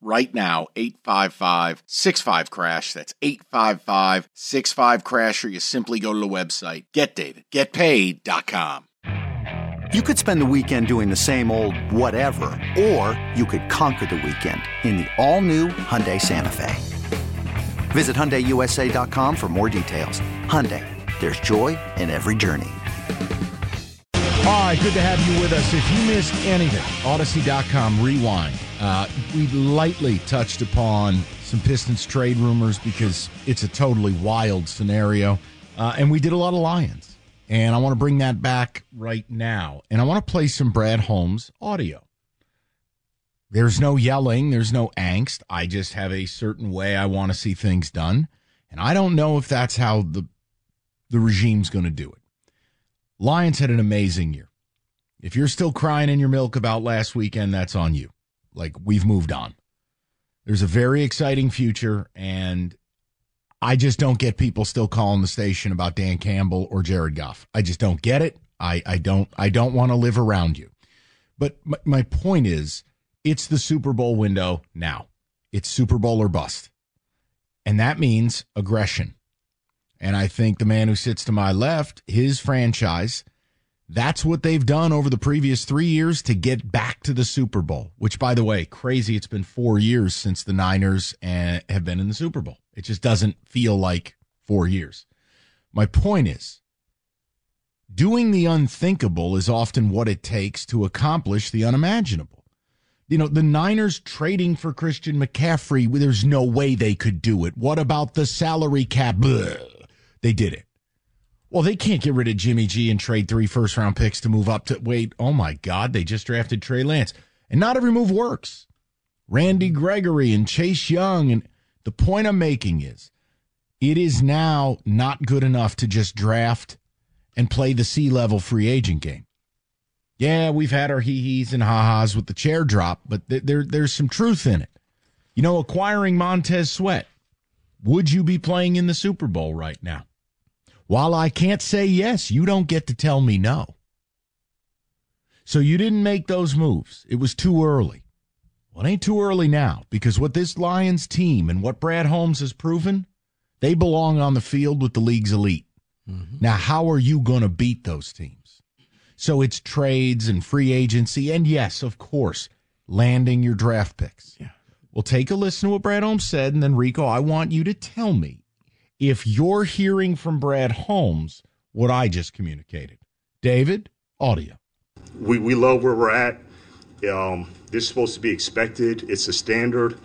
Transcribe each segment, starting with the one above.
right now 855 65 crash. That's 855 65 crash or you simply go to the website. Getdavidgetpaid.com you could spend the weekend doing the same old whatever or you could conquer the weekend in the all-new hyundai santa fe. Visit hyundaiusa.com for more details. Hyundai there's joy in every journey all right good to have you with us if you missed anything Audacy.com rewind uh, we lightly touched upon some Pistons trade rumors because it's a totally wild scenario. Uh, and we did a lot of Lions. And I want to bring that back right now. And I want to play some Brad Holmes audio. There's no yelling, there's no angst. I just have a certain way I want to see things done. And I don't know if that's how the the regime's going to do it. Lions had an amazing year. If you're still crying in your milk about last weekend, that's on you. Like we've moved on. There's a very exciting future, and I just don't get people still calling the station about Dan Campbell or Jared Goff. I just don't get it. I, I don't I don't want to live around you. But my, my point is, it's the Super Bowl window now. It's Super Bowl or bust. And that means aggression. And I think the man who sits to my left, his franchise that's what they've done over the previous three years to get back to the Super Bowl, which, by the way, crazy. It's been four years since the Niners uh, have been in the Super Bowl. It just doesn't feel like four years. My point is, doing the unthinkable is often what it takes to accomplish the unimaginable. You know, the Niners trading for Christian McCaffrey, there's no way they could do it. What about the salary cap? Blah. They did it. Well, they can't get rid of Jimmy G and trade three first round picks to move up to wait. Oh my God, they just drafted Trey Lance. And not every move works. Randy Gregory and Chase Young. And the point I'm making is it is now not good enough to just draft and play the C level free agent game. Yeah, we've had our hee hees and ha ha's with the chair drop, but th- there, there's some truth in it. You know, acquiring Montez Sweat, would you be playing in the Super Bowl right now? While I can't say yes, you don't get to tell me no. So you didn't make those moves. It was too early. Well, it ain't too early now because what this Lions team and what Brad Holmes has proven, they belong on the field with the league's elite. Mm-hmm. Now, how are you going to beat those teams? So it's trades and free agency. And yes, of course, landing your draft picks. Yeah. Well, take a listen to what Brad Holmes said. And then, Rico, I want you to tell me if you're hearing from Brad Holmes what I just communicated. David, audio. We, we love where we're at. Um, this is supposed to be expected. It's a standard.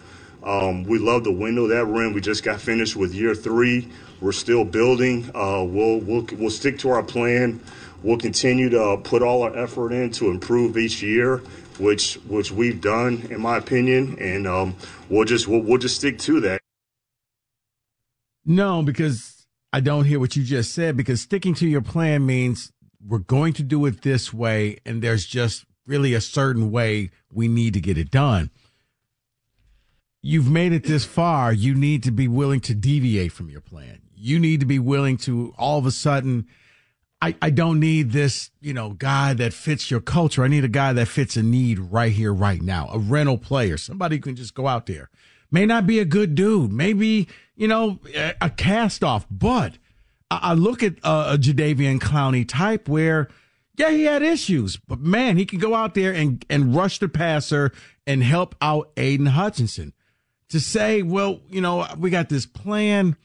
Um, we love the window that we're in. We just got finished with year three. We're still building. Uh, we'll, we'll, we'll stick to our plan. We'll continue to put all our effort in to improve each year, which which we've done, in my opinion, and um, we'll just we'll, we'll just stick to that. No, because I don't hear what you just said. Because sticking to your plan means we're going to do it this way, and there's just really a certain way we need to get it done. You've made it this far. You need to be willing to deviate from your plan. You need to be willing to all of a sudden. I, I don't need this, you know, guy that fits your culture. I need a guy that fits a need right here, right now. A rental player, somebody who can just go out there. May not be a good dude. Maybe you know, a, cast off. But I, look at uh, a Jadeveon Clowney type where, yeah, he had issues, but man, he can go out there and, and rush the passer and help out Aidan Hutchinson. To say, well, you know, we got this plan.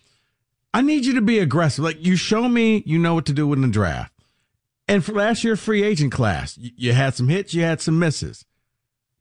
I need you to be aggressive. Like you show me, you know what to do in the draft. And for last year free agent class, you had some hits, you had some misses.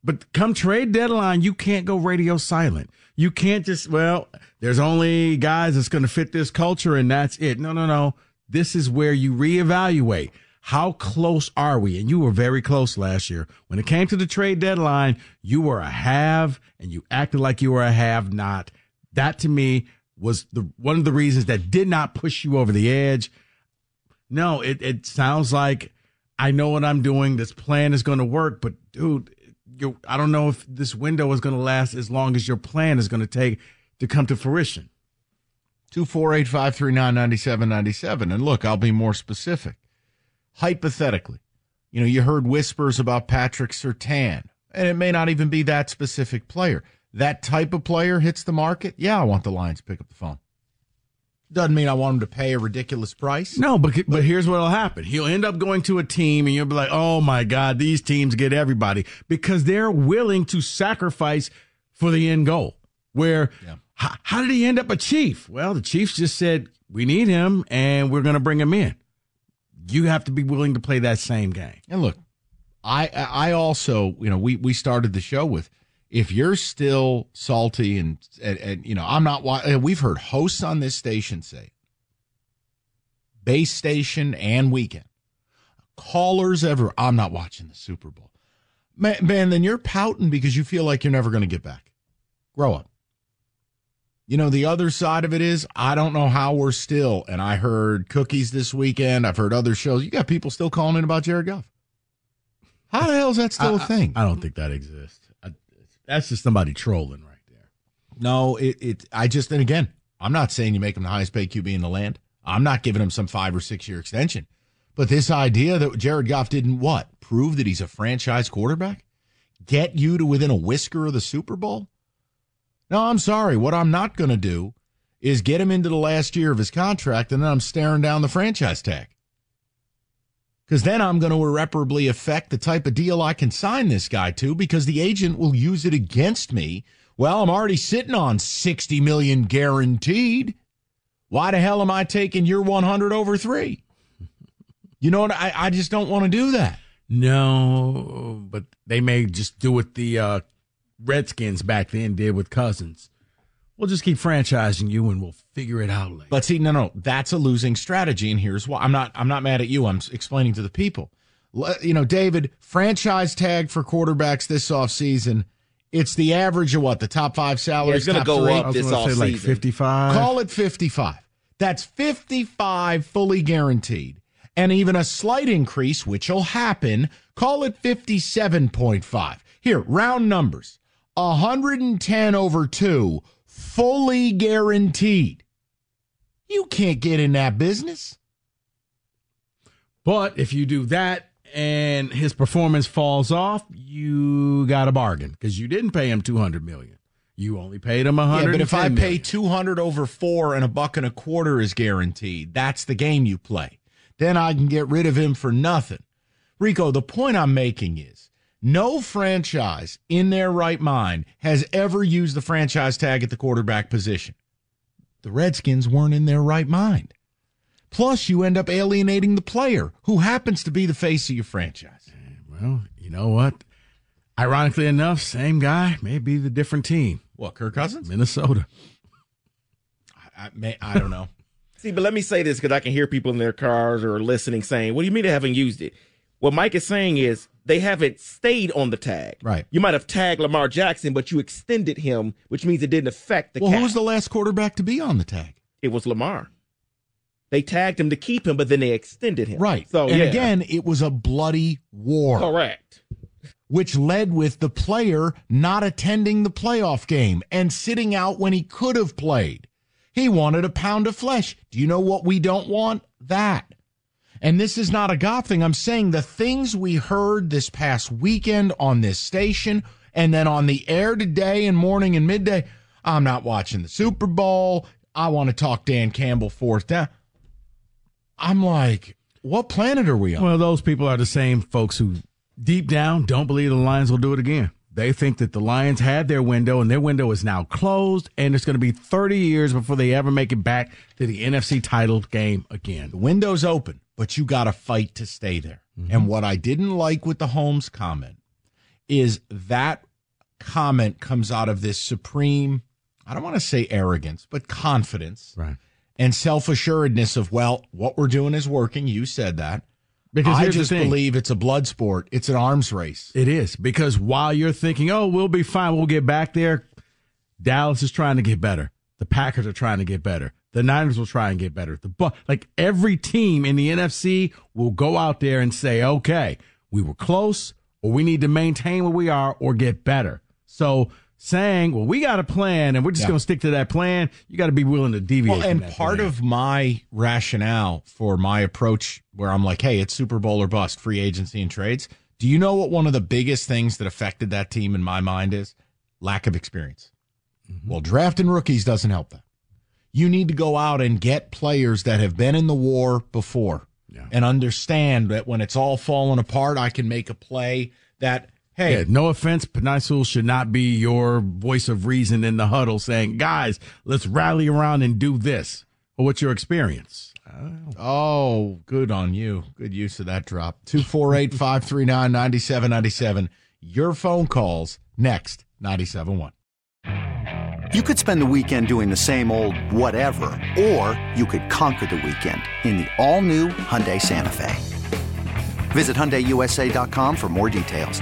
But come trade deadline, you can't go radio silent. You can't just, well, there's only guys that's going to fit this culture and that's it. No, no, no. This is where you reevaluate. How close are we? And you were very close last year. When it came to the trade deadline, you were a have and you acted like you were a have not. That to me was the one of the reasons that did not push you over the edge. No, it, it sounds like I know what I'm doing. This plan is going to work, but dude, you, I don't know if this window is going to last as long as your plan is going to take to come to fruition. 248 539 9797. And look, I'll be more specific. Hypothetically, you know, you heard whispers about Patrick Surtain, and it may not even be that specific player. That type of player hits the market. Yeah, I want the Lions to pick up the phone. Doesn't mean I want him to pay a ridiculous price. No, but but here's what'll happen. He'll end up going to a team, and you'll be like, "Oh my God, these teams get everybody because they're willing to sacrifice for the end goal." Where yeah. how, how did he end up a chief? Well, the Chiefs just said we need him, and we're going to bring him in. You have to be willing to play that same game. And look, I I also you know we we started the show with if you're still salty and, and, and you know, I'm not, we've heard hosts on this station say, base station and weekend, callers ever, I'm not watching the Super Bowl. Man, man then you're pouting because you feel like you're never going to get back. Grow up. You know, the other side of it is, I don't know how we're still, and I heard cookies this weekend. I've heard other shows. You got people still calling in about Jared Goff. How the hell is that still I, a thing? I, I don't think that exists. That's just somebody trolling right there. No, it, it I just and again, I'm not saying you make him the highest paid QB in the land. I'm not giving him some five or six year extension. But this idea that Jared Goff didn't what? Prove that he's a franchise quarterback? Get you to within a whisker of the Super Bowl? No, I'm sorry. What I'm not going to do is get him into the last year of his contract and then I'm staring down the franchise tag because then I'm going to irreparably affect the type of deal I can sign this guy to because the agent will use it against me. Well, I'm already sitting on 60 million guaranteed. Why the hell am I taking your 100 over three? You know what? I, I just don't want to do that. No, but they may just do what the uh, Redskins back then did with Cousins. We'll just keep franchising you and we'll figure it out later. But see, no, no, that's a losing strategy. And here's why. I'm not, I'm not mad at you. I'm explaining to the people. You know, David, franchise tag for quarterbacks this offseason. It's the average of what? The top five salaries? Yeah, it's going to go three? up this offseason. Like 55. Call it 55. That's 55 fully guaranteed. And even a slight increase, which will happen, call it 57.5. Here, round numbers 110 over two fully guaranteed. You can't get in that business. But if you do that and his performance falls off, you got a bargain because you didn't pay him 200 million. You only paid him 100. Yeah, but if I pay 200 over 4 and a buck and a quarter is guaranteed, that's the game you play. Then I can get rid of him for nothing. Rico, the point I'm making is no franchise in their right mind has ever used the franchise tag at the quarterback position. The Redskins weren't in their right mind. Plus, you end up alienating the player who happens to be the face of your franchise. Well, you know what? Ironically enough, same guy, may be the different team. What, Kirk Cousins? Minnesota. I, I, may, I don't know. See, but let me say this because I can hear people in their cars or listening saying, What do you mean they haven't used it? What Mike is saying is they haven't stayed on the tag. Right. You might have tagged Lamar Jackson, but you extended him, which means it didn't affect the Well, cap. who was the last quarterback to be on the tag? It was Lamar. They tagged him to keep him, but then they extended him. Right. So, and yeah. again, it was a bloody war. Correct. Which led with the player not attending the playoff game and sitting out when he could have played. He wanted a pound of flesh. Do you know what we don't want? That. And this is not a Goff thing. I'm saying the things we heard this past weekend on this station and then on the air today and morning and midday. I'm not watching the Super Bowl. I want to talk Dan Campbell fourth down. I'm like, what planet are we on? Well, those people are the same folks who deep down don't believe the Lions will do it again. They think that the Lions had their window and their window is now closed, and it's going to be 30 years before they ever make it back to the NFC title game again. The window's open but you got to fight to stay there. Mm-hmm. And what I didn't like with the Holmes comment is that comment comes out of this supreme, I don't want to say arrogance, but confidence right. and self assuredness of, well, what we're doing is working. You said that. Because I just believe it's a blood sport. It's an arms race. It is. Because while you're thinking, oh, we'll be fine, we'll get back there, Dallas is trying to get better. The Packers are trying to get better. The Niners will try and get better. The but like every team in the NFC will go out there and say, okay, we were close, or we need to maintain where we are or get better. So saying, well, we got a plan and we're just Yeah. going to stick to that plan, you got to be willing to deviate. Well, and part plan. of my rationale for my approach, where I'm like, hey, it's Super Bowl or bust, free agency and trades. Do you know what one of the biggest things that affected that team in my mind is? Lack of experience. Mm-hmm. Well, drafting rookies doesn't help that. You need to go out and get players that have been in the war before Yeah. and understand that when it's all falling apart, I can make a play that, hey, Yeah, no offense, Penei Sewell should not be your voice of reason in the huddle saying, guys, let's rally around and do this. Well, what's your experience? Oh, oh good on you. Good use of that drop. 248 539 9797. Your phone calls next, 97.1. You could spend the weekend doing the same old whatever, or you could conquer the weekend in the all-new Hyundai Santa Fe. Visit HyundaiUSA.com for more details.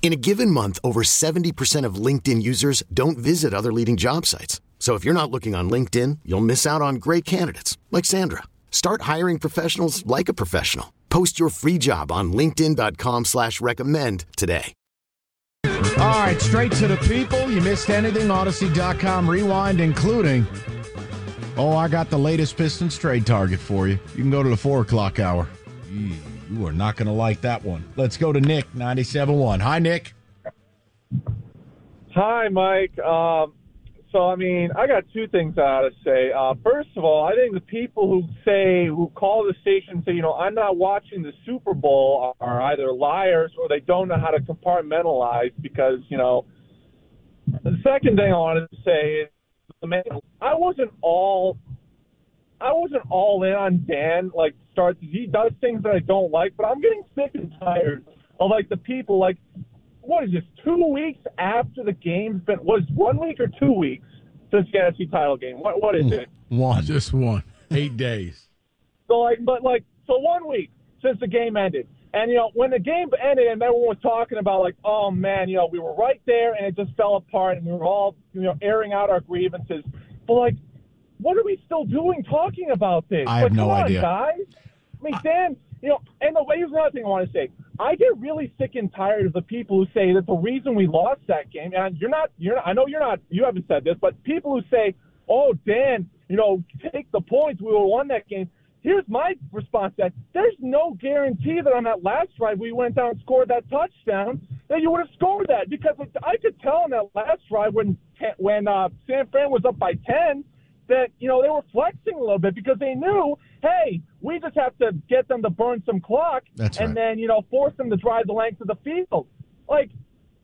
In a given month, over 70% of LinkedIn users don't visit other leading job sites. So if you're not looking on LinkedIn, you'll miss out on great candidates like Sandra. Start hiring professionals like a professional. Post your free job on linkedin.com slash recommend today. All right, straight to the people. You missed anything? Audacy.com rewind, including. Oh, I got the latest Pistons trade target for you. You can go to the four o'clock hour. You are not going to like that one. Let's go to Nick, 97.1. Hi, Nick. Hi, Mike. Um, so, I mean, I got two things I ought to say. Uh, first of all, I think the people who say, who call the station and say, you know, I'm not watching the Super Bowl are either liars or they don't know how to compartmentalize because, you know, the second thing I wanted to say is, I wasn't all I wasn't all in on Dan. Like, starts he does things that I don't like, but I'm getting sick and tired of like the people like, what is this? Two weeks after the game's been was one week or two weeks since the NFC title game. What what is it? One. Just one. Eight days. So like, but like, so one week since the game ended, and you know when the game ended, and everyone was talking about like, oh man, you know we were right there, and it just fell apart, and we were all you know airing out our grievances. But like, what are we still doing talking about this? I have Like, no come on, idea. guys. I mean, Dan, you know, and the here's another thing I want to say. I get really sick and tired of the people who say that the reason we lost that game, and you're not, you're not, I know you're not, you haven't said this, but people who say, oh, Dan, you know, take the points, we would have won that game. Here's my response to that. There's no guarantee that on that last drive we went down and scored that touchdown that you would have scored that because I could tell on that last drive when when uh, San Fran was up by 10 that, you know, they were flexing a little bit because they knew, hey, we just have to get them to burn some clock That's and right. then, you know, force them to drive the length of the field. Like,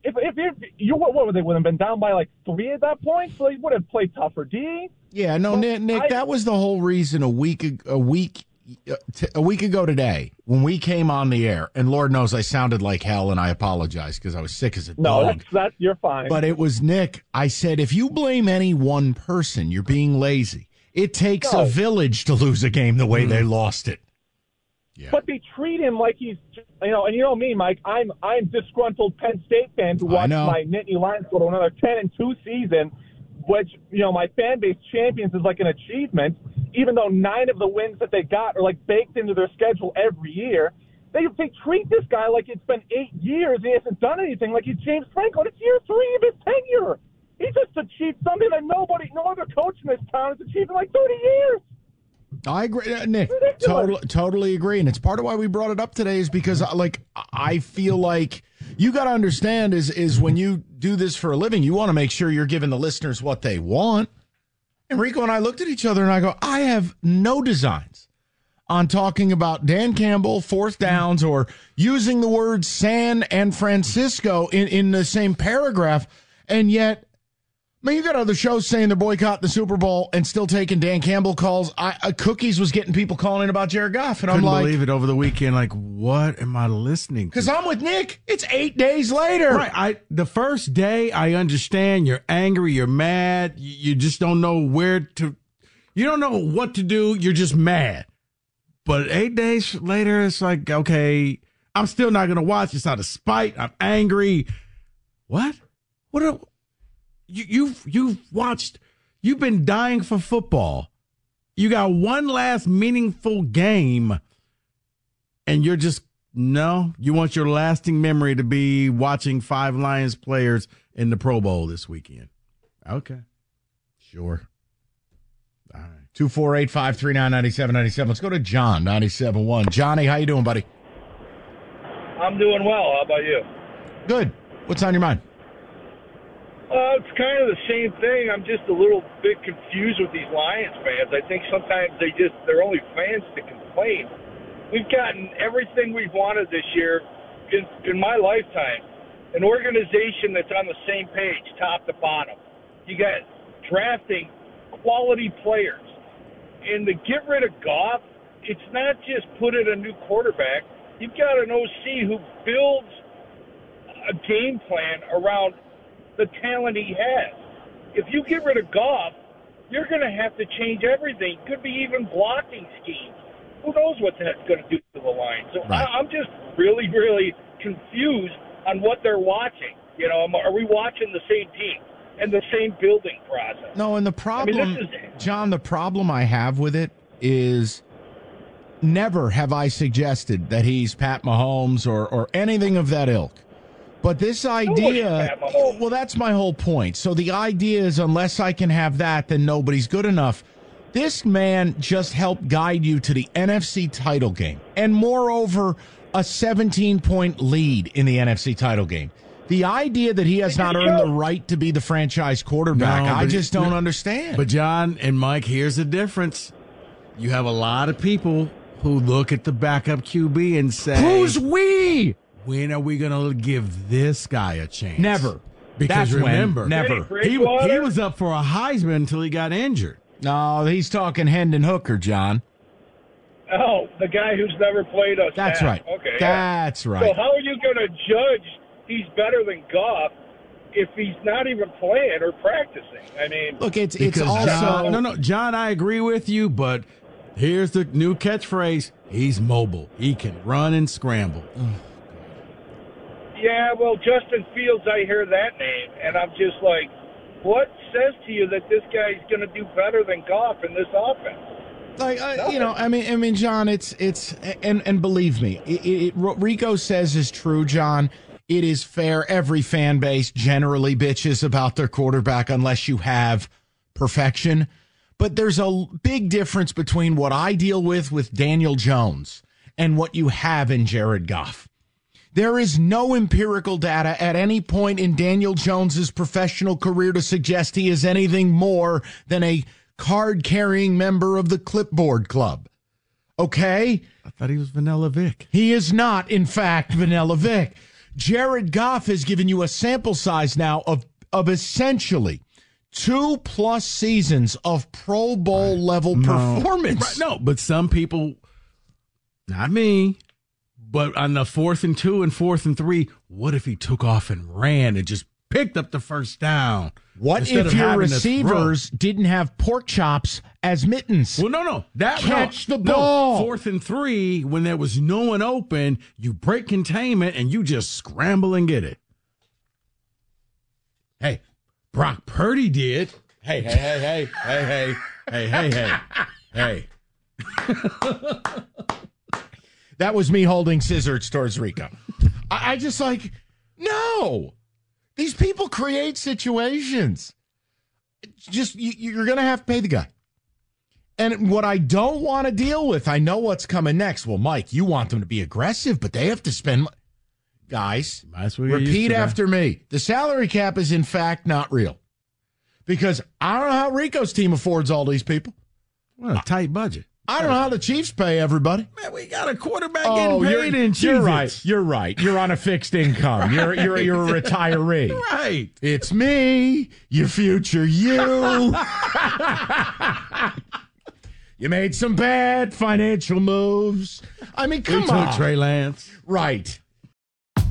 if, if, if you, what, what would they would have been down by like three at that point? So they would have played tougher D. Yeah, no, Nick, Nick I- that was the whole reason a week a week t- a week ago today when we came on the air, and Lord knows I sounded like hell, and I apologize because I was sick as a No, dog. that's, that's, you're fine. But it was Nick. I said, if you blame any one person, you're being lazy. It takes a village to lose a game the way they mm-hmm. lost it. Yeah. but they treat him like he's, you know, and you know me, Mike. I'm I'm disgruntled Penn State fan who watched my Nittany Lions go to another ten and two season, which you know my fan base champions is like an achievement. Even though nine of the wins that they got are like baked into their schedule every year, they they treat this guy like it's been eight years and he hasn't done anything. Like he's James Franklin. It's year three of his tenure. He just achieved something that nobody, no other coach in this town has achieved in like thirty years. I agree, uh, Nick. Totally, totally agree, and it's part of why we brought it up today is because, uh, like, I feel like you got to understand is is when you do this for a living, you want to make sure you're giving the listeners what they want. And Rico and I looked at each other and I go, I have no designs on talking about Dan Campbell, fourth mm-hmm. downs, or using the words San and Francisco in, in the same paragraph. And yet I mean, you got other shows saying they're boycotting the Super Bowl and still taking Dan Campbell calls. I, uh, Cookies was getting people calling in about Jared Goff, and Couldn't I'm like, believe it over the weekend. Like, what am I listening because I'm with Nick. It's eight days later. Right. I the first day I understand you're angry, you're mad, you, you just don't know where to you don't know what to do, you're just mad. But eight days later, it's like, okay, I'm still not gonna watch. It's out of spite. I'm angry. What? What are you you've you've watched you've been dying for football. You got one last meaningful game and you're just no, you want your lasting memory to be watching five Lions players in the Pro Bowl this weekend. Okay. Sure. All right. 248 539 9797. Let's go to John, 97.1. Johnny, how you doing, buddy? I'm doing well. How about you? Good. What's on your mind? Uh, it's kind of the same thing. I'm just a little bit confused with these Lions fans. I think sometimes they just they're only fans to complain. We've gotten everything we've wanted this year in, in my lifetime. An organization that's on the same page, top to bottom. You got drafting quality players. And to get rid of Goff, it's not just put in a new quarterback. You've got an OC who builds a game plan around the talent he has. If you get rid of Goff, you're going to have to change everything. Could be even blocking schemes. Who knows what that's going to do to the line? So Right. I, I'm just really, really confused on what they're watching. You know, are we watching the same team and the same building process? No, and the problem, this is- John, the problem I have with it is never have I suggested that he's Pat Mahomes or, or anything of that ilk. But this idea, Pat Mahomes. Oh, well, that's my whole point. So the idea is unless I can have that, then nobody's good enough. This man just helped guide you to the NFC title game. And moreover, a 17 point lead in the NFC title game. The idea that he has not earned the right to be the franchise quarterback, No, I just don't no, understand. But John and Mike, here's the difference. You have a lot of people who look at the backup QB and say, Who's we? When are we going to give this guy a chance? Never. Because That's when. remember, Never. He, he was up for a Heisman until he got injured. No, he's talking Hendon Hooker, John. Oh, the guy who's never played a That's snap. right. Okay. yeah. right. So how are you going to judge he's better than Goff if he's not even playing or practicing? I mean, Look, it's it's Because also John, no, no, John, I agree with you, but here's the new catchphrase: He's mobile. He can run and scramble. Mm. Yeah, well, Justin Fields, I hear that name, and I'm just like, what says to you that this guy's going to do better than Goff in this offense? like uh, you know i mean i mean john it's it's and and believe me it, it, what rico says is true john. It is fair. Every fan base generally bitches about their quarterback unless you have perfection. But there's a big difference between what i deal with with daniel jones and what you have in jared goff there is no empirical data at any point in Daniel Jones's professional career to suggest he is anything more than a card carrying member of the clipboard club. Okay? I thought he was Vanilla Vic. He is not, in fact, Vanilla Vic. Jared Goff has given you a sample size now of, of essentially two plus seasons of Pro Bowl level performance. Right, no, but some people, not me, but on the fourth and two and fourth and three, what if he took off and ran and just picked up the first down? What if your having to throw? receivers didn't have pork chops as mittens? Well, no, no. That Catch no, the no. ball. Fourth and three, when there was no one open, you break containment and you just scramble and get it. Hey, Brock Purdy did. Hey, hey, hey, hey, hey, hey, hey, hey, hey, hey. That was me holding scissors towards Rico. I, I just like, no. These people create situations. Just you, you're going to have to pay the guy. And what I don't want to deal with, I know what's coming next. Well, Mike, you want them to be aggressive, but they have to spend. guys, repeat after me. The salary cap is in fact not real. Because I don't know how Rico's team affords all these people. What a tight budget. I don't know how the Chiefs pay everybody. Man, we got a quarterback Oh, getting you're, paid in you're right. You're right. You're on a fixed income. You're you're you're a retiree. Right. It's me, your future you. you made some bad financial moves. I mean, come took on. Trey Lance. Right.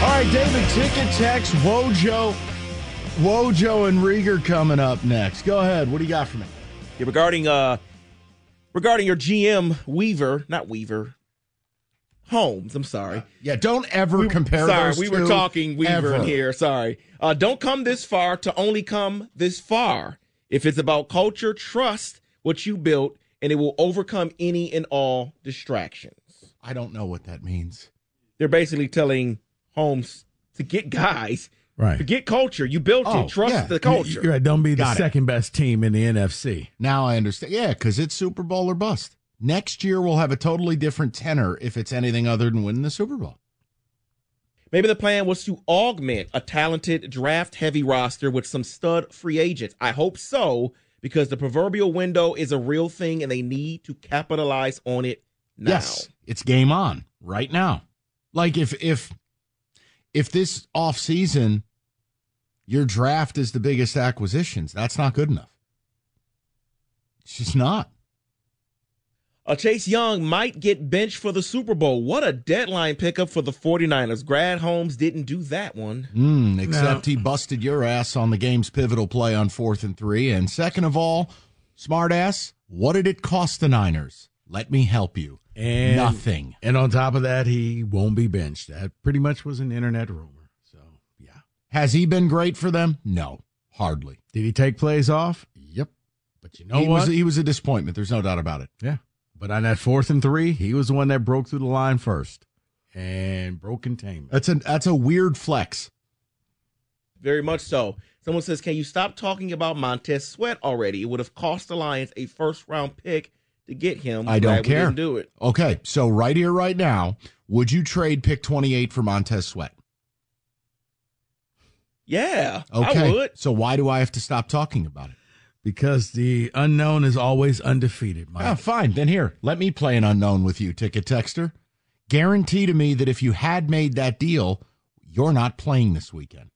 All right, David, ticket text, Wojo, Wojo and Riger coming up next. Go ahead. What do you got for me? Yeah, regarding uh regarding your GM Weaver, not Weaver, Holmes. I'm sorry. Yeah, don't ever compare Sorry, those we were talking Weaver ever. in here. Sorry. Uh, don't come this far to only come this far. If it's about culture, trust what you built, and it will overcome any and all distractions. I don't know what that means. They're basically telling Holmes to get guys, Right. forget culture. You built Oh, it. Trust yeah. the culture. You're right. Don't be the Got it. second best team in the NFC. Now I understand. Yeah, because it's Super Bowl or bust. Next year we'll have a totally different tenor if it's anything other than winning the Super Bowl. Maybe the plan was to augment a talented draft heavy roster with some stud free agents. I hope so, because the proverbial window is a real thing and they need to capitalize on it now. Yes, it's game on right now. Like if if if this off season your draft is the biggest acquisitions, that's not good enough. It's just not. Uh, Chase Young might get benched for the Super Bowl. What a deadline pickup for the 49ers. Brad Holmes didn't do that one. Mm, except he busted your ass on the game's pivotal play on fourth and three. And second of all, smart ass, what did it cost the Niners? Let me help you. And Nothing. And on top of that, he won't be benched. That pretty much was an internet rumor. So yeah. Has he been great for them? No, hardly. Did he take plays off? Yep. But you know he what? was he was a disappointment. There's no doubt about it. yeah. But on that fourth and three, he was the one that broke through the line first and broke containment. That's a that's a weird flex. Very much so. Someone says, Can you stop talking about Montez Sweat already? It would have cost the Lions a first round pick to get him. I don't care. didn't do it. Okay, so right here, right now, would you trade pick 28 for Montez Sweat? Yeah, Okay. I would. So why do I have to stop talking about it? Because the unknown is always undefeated, Mike. Ah, fine. Then here, let me play an unknown with you, ticket texter. Guarantee to me that if you had made that deal, you're not playing this weekend.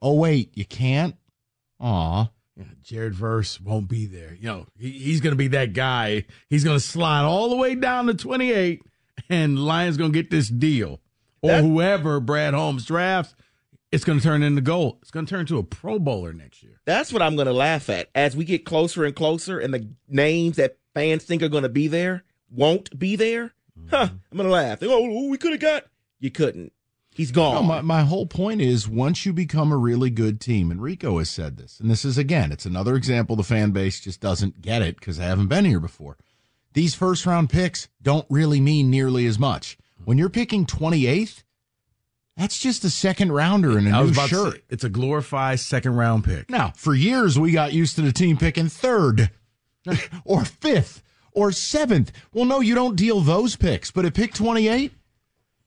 Oh wait, you can't. Aw. Yeah, Jared Verse won't be there. You know, he, he's going to be that guy. He's going to slide all the way down to 28, and Lions going to get this deal. Or That- whoever Brad Holmes drafts, it's going to turn into gold. It's going to turn into a Pro Bowler next year. That's what I'm going to laugh at. As we get closer and closer, and the names that fans think are going to be there won't be there, huh? Mm-hmm. I'm going to laugh. They go, oh, we could have got. You couldn't. He's No, gone. my, my whole point is once you become a really good team, and Rico has said this, and this is again, it's another example the fan base just doesn't get it because they haven't been here before. These first round picks don't really mean nearly as much. When you're picking 28th, that's just a second rounder in a new shirt. say, it's a glorified second round pick. Now, for years, we got used to the team picking third or fifth or seventh. Well, no, you don't deal those picks, but at pick 28,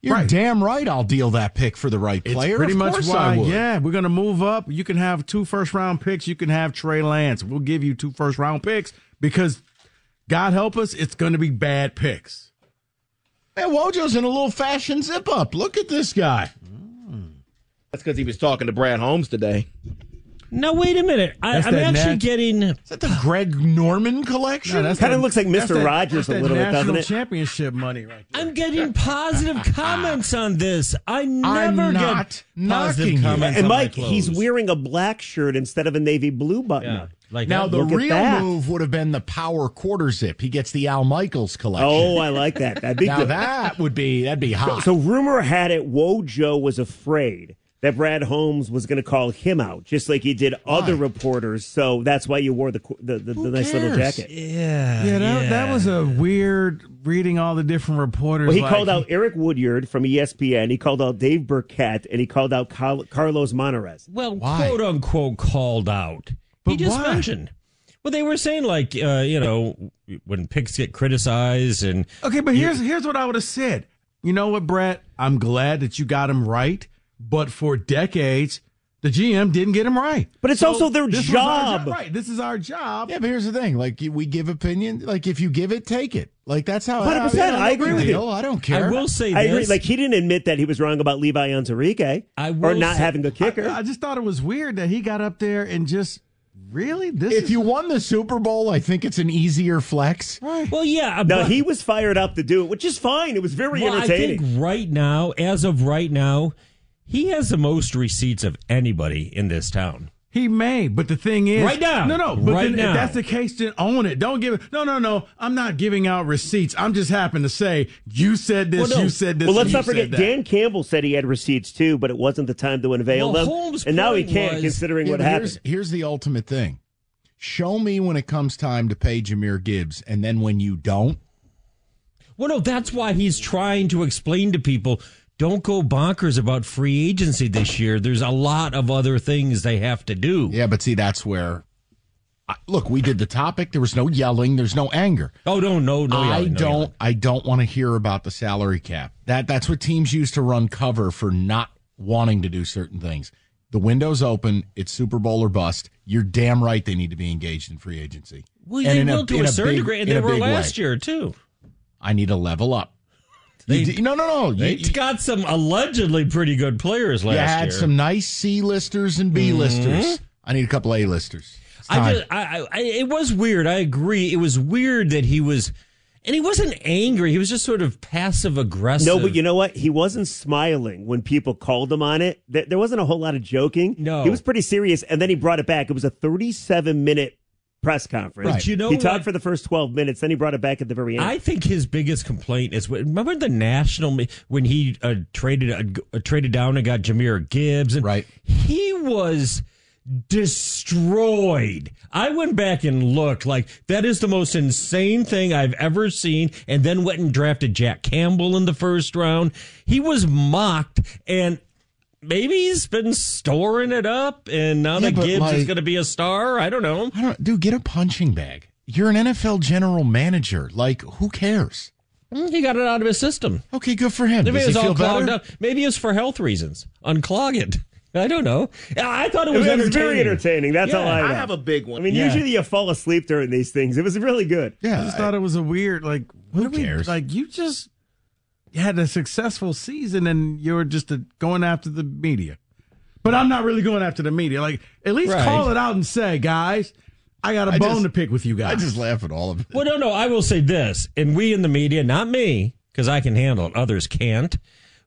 you're Right. damn right I'll deal that pick for the right It's player. pretty Of much why, I would. yeah, we're going to move up. You can have two first round picks. You can have Trey Lance. We'll give you two first round picks because, God help us, it's going to be bad picks. Man, Wojo's in a little fashion zip up. Look at this guy. Mm. That's because he was talking to Brad Holmes today. Now wait a minute. I, I'm actually nat- getting. Is that the Greg Norman collection? No, Kinda looks like Mr. that- Rogers that's a that little bit, doesn't national it? championship money right there. I'm getting positive ah. comments on this. I never I'm get not knocking positive you. comments. And on my Mike, he's wearing a black shirt instead of a navy blue button. Yeah, like Now that. the Look real that. move would have been the power quarter zip. He gets the Al Michaels collection. Oh, I like that. That'd be now good. that would be that'd be So, hot. so rumor had it Wojo was afraid that Brad Holmes was going to call him out, just like he did other reporters. So that's why you wore the the, the, the nice little jacket. yeah, Yeah, that, that was a weird reading all the different reporters. Well, he like- called out Eric Woodyard from ESPN. He called out Dave Birkett, and he called out Cal- Carlos Monarrez. well, Why? quote unquote, called out. he just why? mentioned. Well, they were saying like, uh, you know, when picks get criticized and Okay, but here's here's what I would have said. You know what, Brett? I'm glad that you got him right, but for decades, the GM didn't get him right. But it's also their this was our job. right? This is our job. yeah, but here's the thing: like we give opinion. Like if you give it, take it. Like that's how. 100%, you know, I no agree with you. deal. I don't care. I will say I this. agree. Like he didn't admit that he was wrong about Levi Onwuzurike I or not say- having the kicker. I, I just thought it was weird that he got up there and just really this. If is, you won the Super Bowl, I think it's an easier flex. Right. Well, yeah. no, but- he was fired up to do it, which is fine. It was very Well, I entertaining. think right now, as of right now, he has the most receipts of anybody in this town. He may, but the thing is, Right now. No, no. But Right then, now. if that's the case, then own it. Don't give it. No, no, no. I'm not giving out receipts. I'm just happen to say you said this. Well, no. You said this. well, let's and not you forget. Dan Campbell said he had receipts too, but it wasn't the time to unveil Well, them. Holmes' and now he can't, was- considering Yeah, what but happened. Here's, here's the ultimate thing: show me when it comes time to pay Jahmyr Gibbs, and then when you don't, Well, no, that's why he's trying to explain to people don't go bonkers about free agency this year. There's a lot of other things they have to do. yeah. But see, that's where. I, look, we did the topic. There was no yelling. There's no anger. Oh, no, no, no. I yelling, no don't. yelling. I don't want to hear about the salary cap. That that's what teams use to run cover for not wanting to do certain things. The window's open. It's Super Bowl or bust. You're damn right they need to be engaged in free agency. Well, And they will to in a certain degree, and they were last way. year, too. I need to level up. You They- d- no, no, no. They You, got some allegedly pretty good players last year. you had year. some nice C listers and B listers. Mm-hmm. I need a couple A listers. I time. just, I, I, I, it was weird. I agree. It was weird that he was, and he wasn't angry. He was just sort of passive aggressive. No, but you know what? He wasn't smiling when people called him on it. There there wasn't a whole lot of joking. No. He was pretty serious, and then he brought it back. It was a 37 minute press conference. But you know he talked for the first 12 minutes, then he brought it back at the very end. I think his biggest complaint is when- remember the national when he uh, traded uh, traded down and got Jahmyr Gibbs and Right. he was destroyed. I went back and looked like that is the most insane thing I've ever seen and then went and drafted Jack Campbell in the first round. He was mocked and maybe he's been storing it up and now Yeah, that but Gibbs is going to be a star. I don't know. I don't, dude, get a punching bag. You're an NFL general manager. Like, who cares? Mm, He got it out of his system. Okay, good for him. Maybe Does it was he all feel clogged better? up. Maybe it's for health reasons. Unclog it. I don't know. I thought it it was, was, very entertaining. entertaining. That's Yeah. all I know. I have a big one. I mean, Yeah. usually you fall asleep during these things. It was really good. Yeah, I just thought it was a weird like. Who do we- cares? Like you just had a successful season and you're just a, going after the media. But I'm not really going after the media. Like at least Right. call it out and say, guys, I got a I bone just- to pick with you guys. I just laugh at all of it. Well, no, no. I will say this, and we in the media, not me, because I can handle it. Others can't.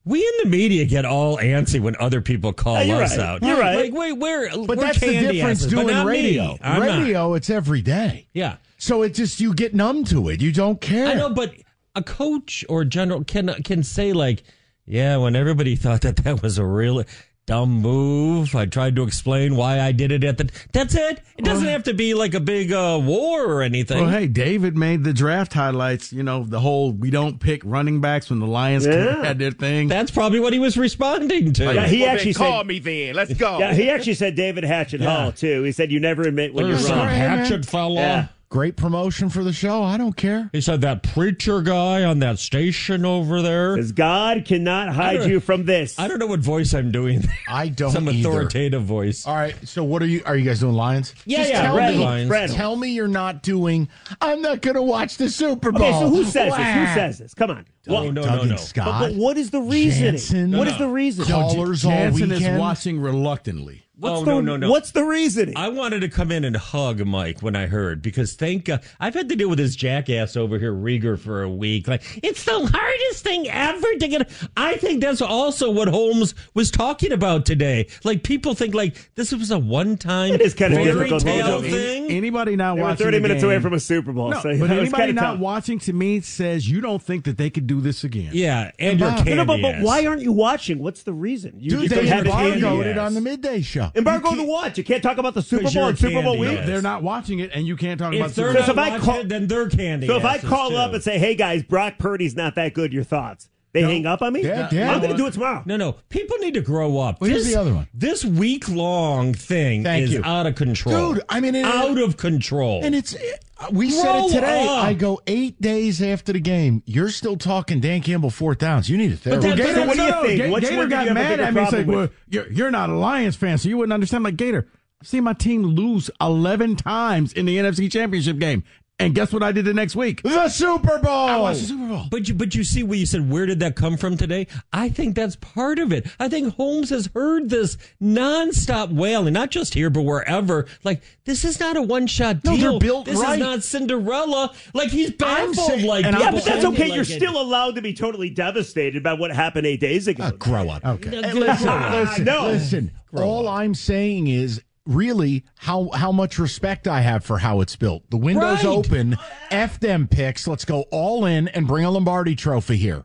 We in the media get all antsy when other people call Yeah, you're us right. out. You're right. Like, wait, we're But we're that's the difference asses, doing not radio. Not. radio, it's every day. Yeah, So it just you get numb to it. You don't care. I know, but a coach or general can can say like, yeah, when everybody thought that that was a really dumb move, I tried to explain why I did it at the. That's it. It doesn't have to be like a big uh, war or anything. Well, hey, David made the draft highlights. You know, the whole we don't pick running backs when the Lions Yeah. had their thing. That's probably what he was responding to. Yeah, he Well, then actually call me then. Let's go. Yeah, he actually said David Hatchet Hall too. He said you never admit when you're There's some wrong. hatchet fella. Yeah. Great promotion for the show. I don't care. He said that preacher guy on that station over there. Because God cannot hide you from this. I don't know what voice I'm doing. I don't Some either. authoritative voice. All right. So what are you? Are you guys doing Lions? Yeah, Just yeah, Tell Red me, Lions. Red Tell me you're not doing. I'm not going to watch the Super Bowl. Okay, so who says this? Who says this? Come on. Oh, What- no, no, Doug no. and Scott. But, but what is the reasoning? Jansen. What is the reason? Callers all Jansen is watching reluctantly. What's oh the, no no no! What's the reasoning? I wanted to come in and hug Mike when I heard because thank God I've had to deal with this jackass over here Riger for a week. Like it's the hardest thing ever to get. I think that's also what Holmes was talking about today. Like people think like this was a one time. It is kind of fairy difficult. tale thing. Anybody not They watching 30 minutes game- away from a Super Bowl. No, so but anybody not tough. watching to me says you don't think that they could do this again. Yeah, and your Bob. candy No, no, but, but why aren't you watching? What's the reason? You, Dude, you they don't have it handy. embargoed it ass. on the midday show. Embargo You to can't- what? You can't talk about the Super 'Cause Bowl and Super Bowl week. They're not watching it, and you can't talk about If they're Super not So if I call- it, then they're candy. So if I call too. up and say, "Hey guys, Brock Purdy's not that good," your thoughts? They hang up on me. Yeah, yeah. I'm going to do it tomorrow. No, no. People need to grow up. Well, here's this, the other one. This week long thing Thank is you. out of control. Dude, I mean, it- out of control. And it's uh, we said it today. up. I go eight days after the game. You're still talking Dan Campbell fourth downs. You need a therapy. that- Gator, So what do you no, think? Ga- Which Gator got you mad at me. He's like, problem well, you're, you're not a Lions fan, so you wouldn't understand. Like, Gator, I've seen my team lose 11 times in the NFC Championship game. And guess what I did the next week? the Super Bowl. I watched the Super Bowl. But you, but you see what you said. Where did that come from today? I think that's part of it. I think Holmes has heard this nonstop wailing, not just here but wherever. Like this is not a one shot No, deal. they're built this right. is not Cinderella. Like he's baffled. saying- like Yeah, but that's okay. like You're it. still allowed to be totally devastated by what happened eight days ago. Uh, grow up. Okay. No, Hey, listen, listen, No. listen. All I'm saying is really how how much respect I have for how it's built. The window's Right. open. F them picks. Let's go all in and bring a Lombardi trophy here.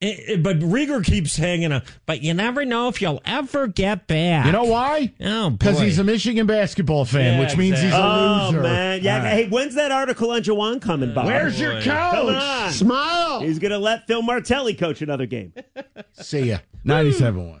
Eh, eh, but Riger keeps hanging on. But you never know if you'll ever get back. You know why? Oh, Because he's a Michigan basketball fan, Yeah, which means he's a Oh loser. man, yeah. Right. Hey, when's that article on Juwan coming, Bob? Where's your boy. Come coach? on. Smile. He's gonna let Phil Martelli coach another game. See ya. 97 1.